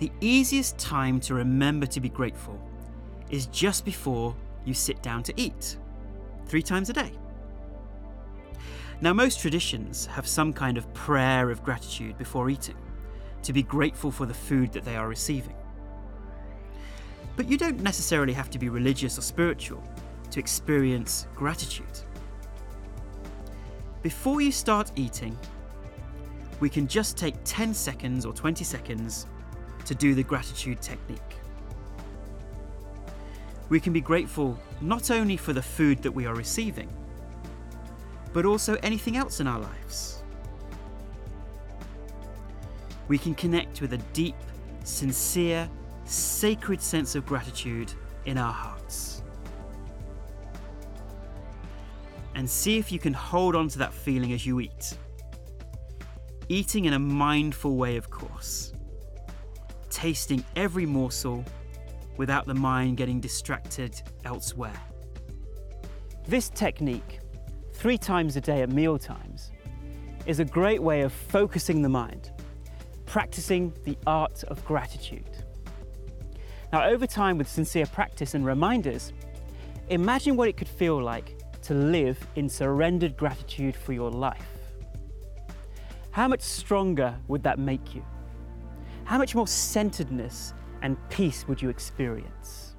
the easiest time to remember to be grateful is just before you sit down to eat, three times a day. Now, most traditions have some kind of prayer of gratitude before eating, to be grateful for the food that they are receiving. But you don't necessarily have to be religious or spiritual to experience gratitude. Before you start eating, we can just take 10 seconds or 20 seconds to do the gratitude technique. We can be grateful not only for the food that we are receiving, but also anything else in our lives. We can connect with a deep, sincere, sacred sense of gratitude in our hearts. And see if you can hold on to that feeling as you eat. Eating in a mindful way, of course tasting every morsel without the mind getting distracted elsewhere. This technique, three times a day at meal times, is a great way of focusing the mind, practicing the art of gratitude. Now, over time, with sincere practice and reminders, imagine what it could feel like to live in surrendered gratitude for your life. How much stronger would that make you? How much more centeredness and peace would you experience?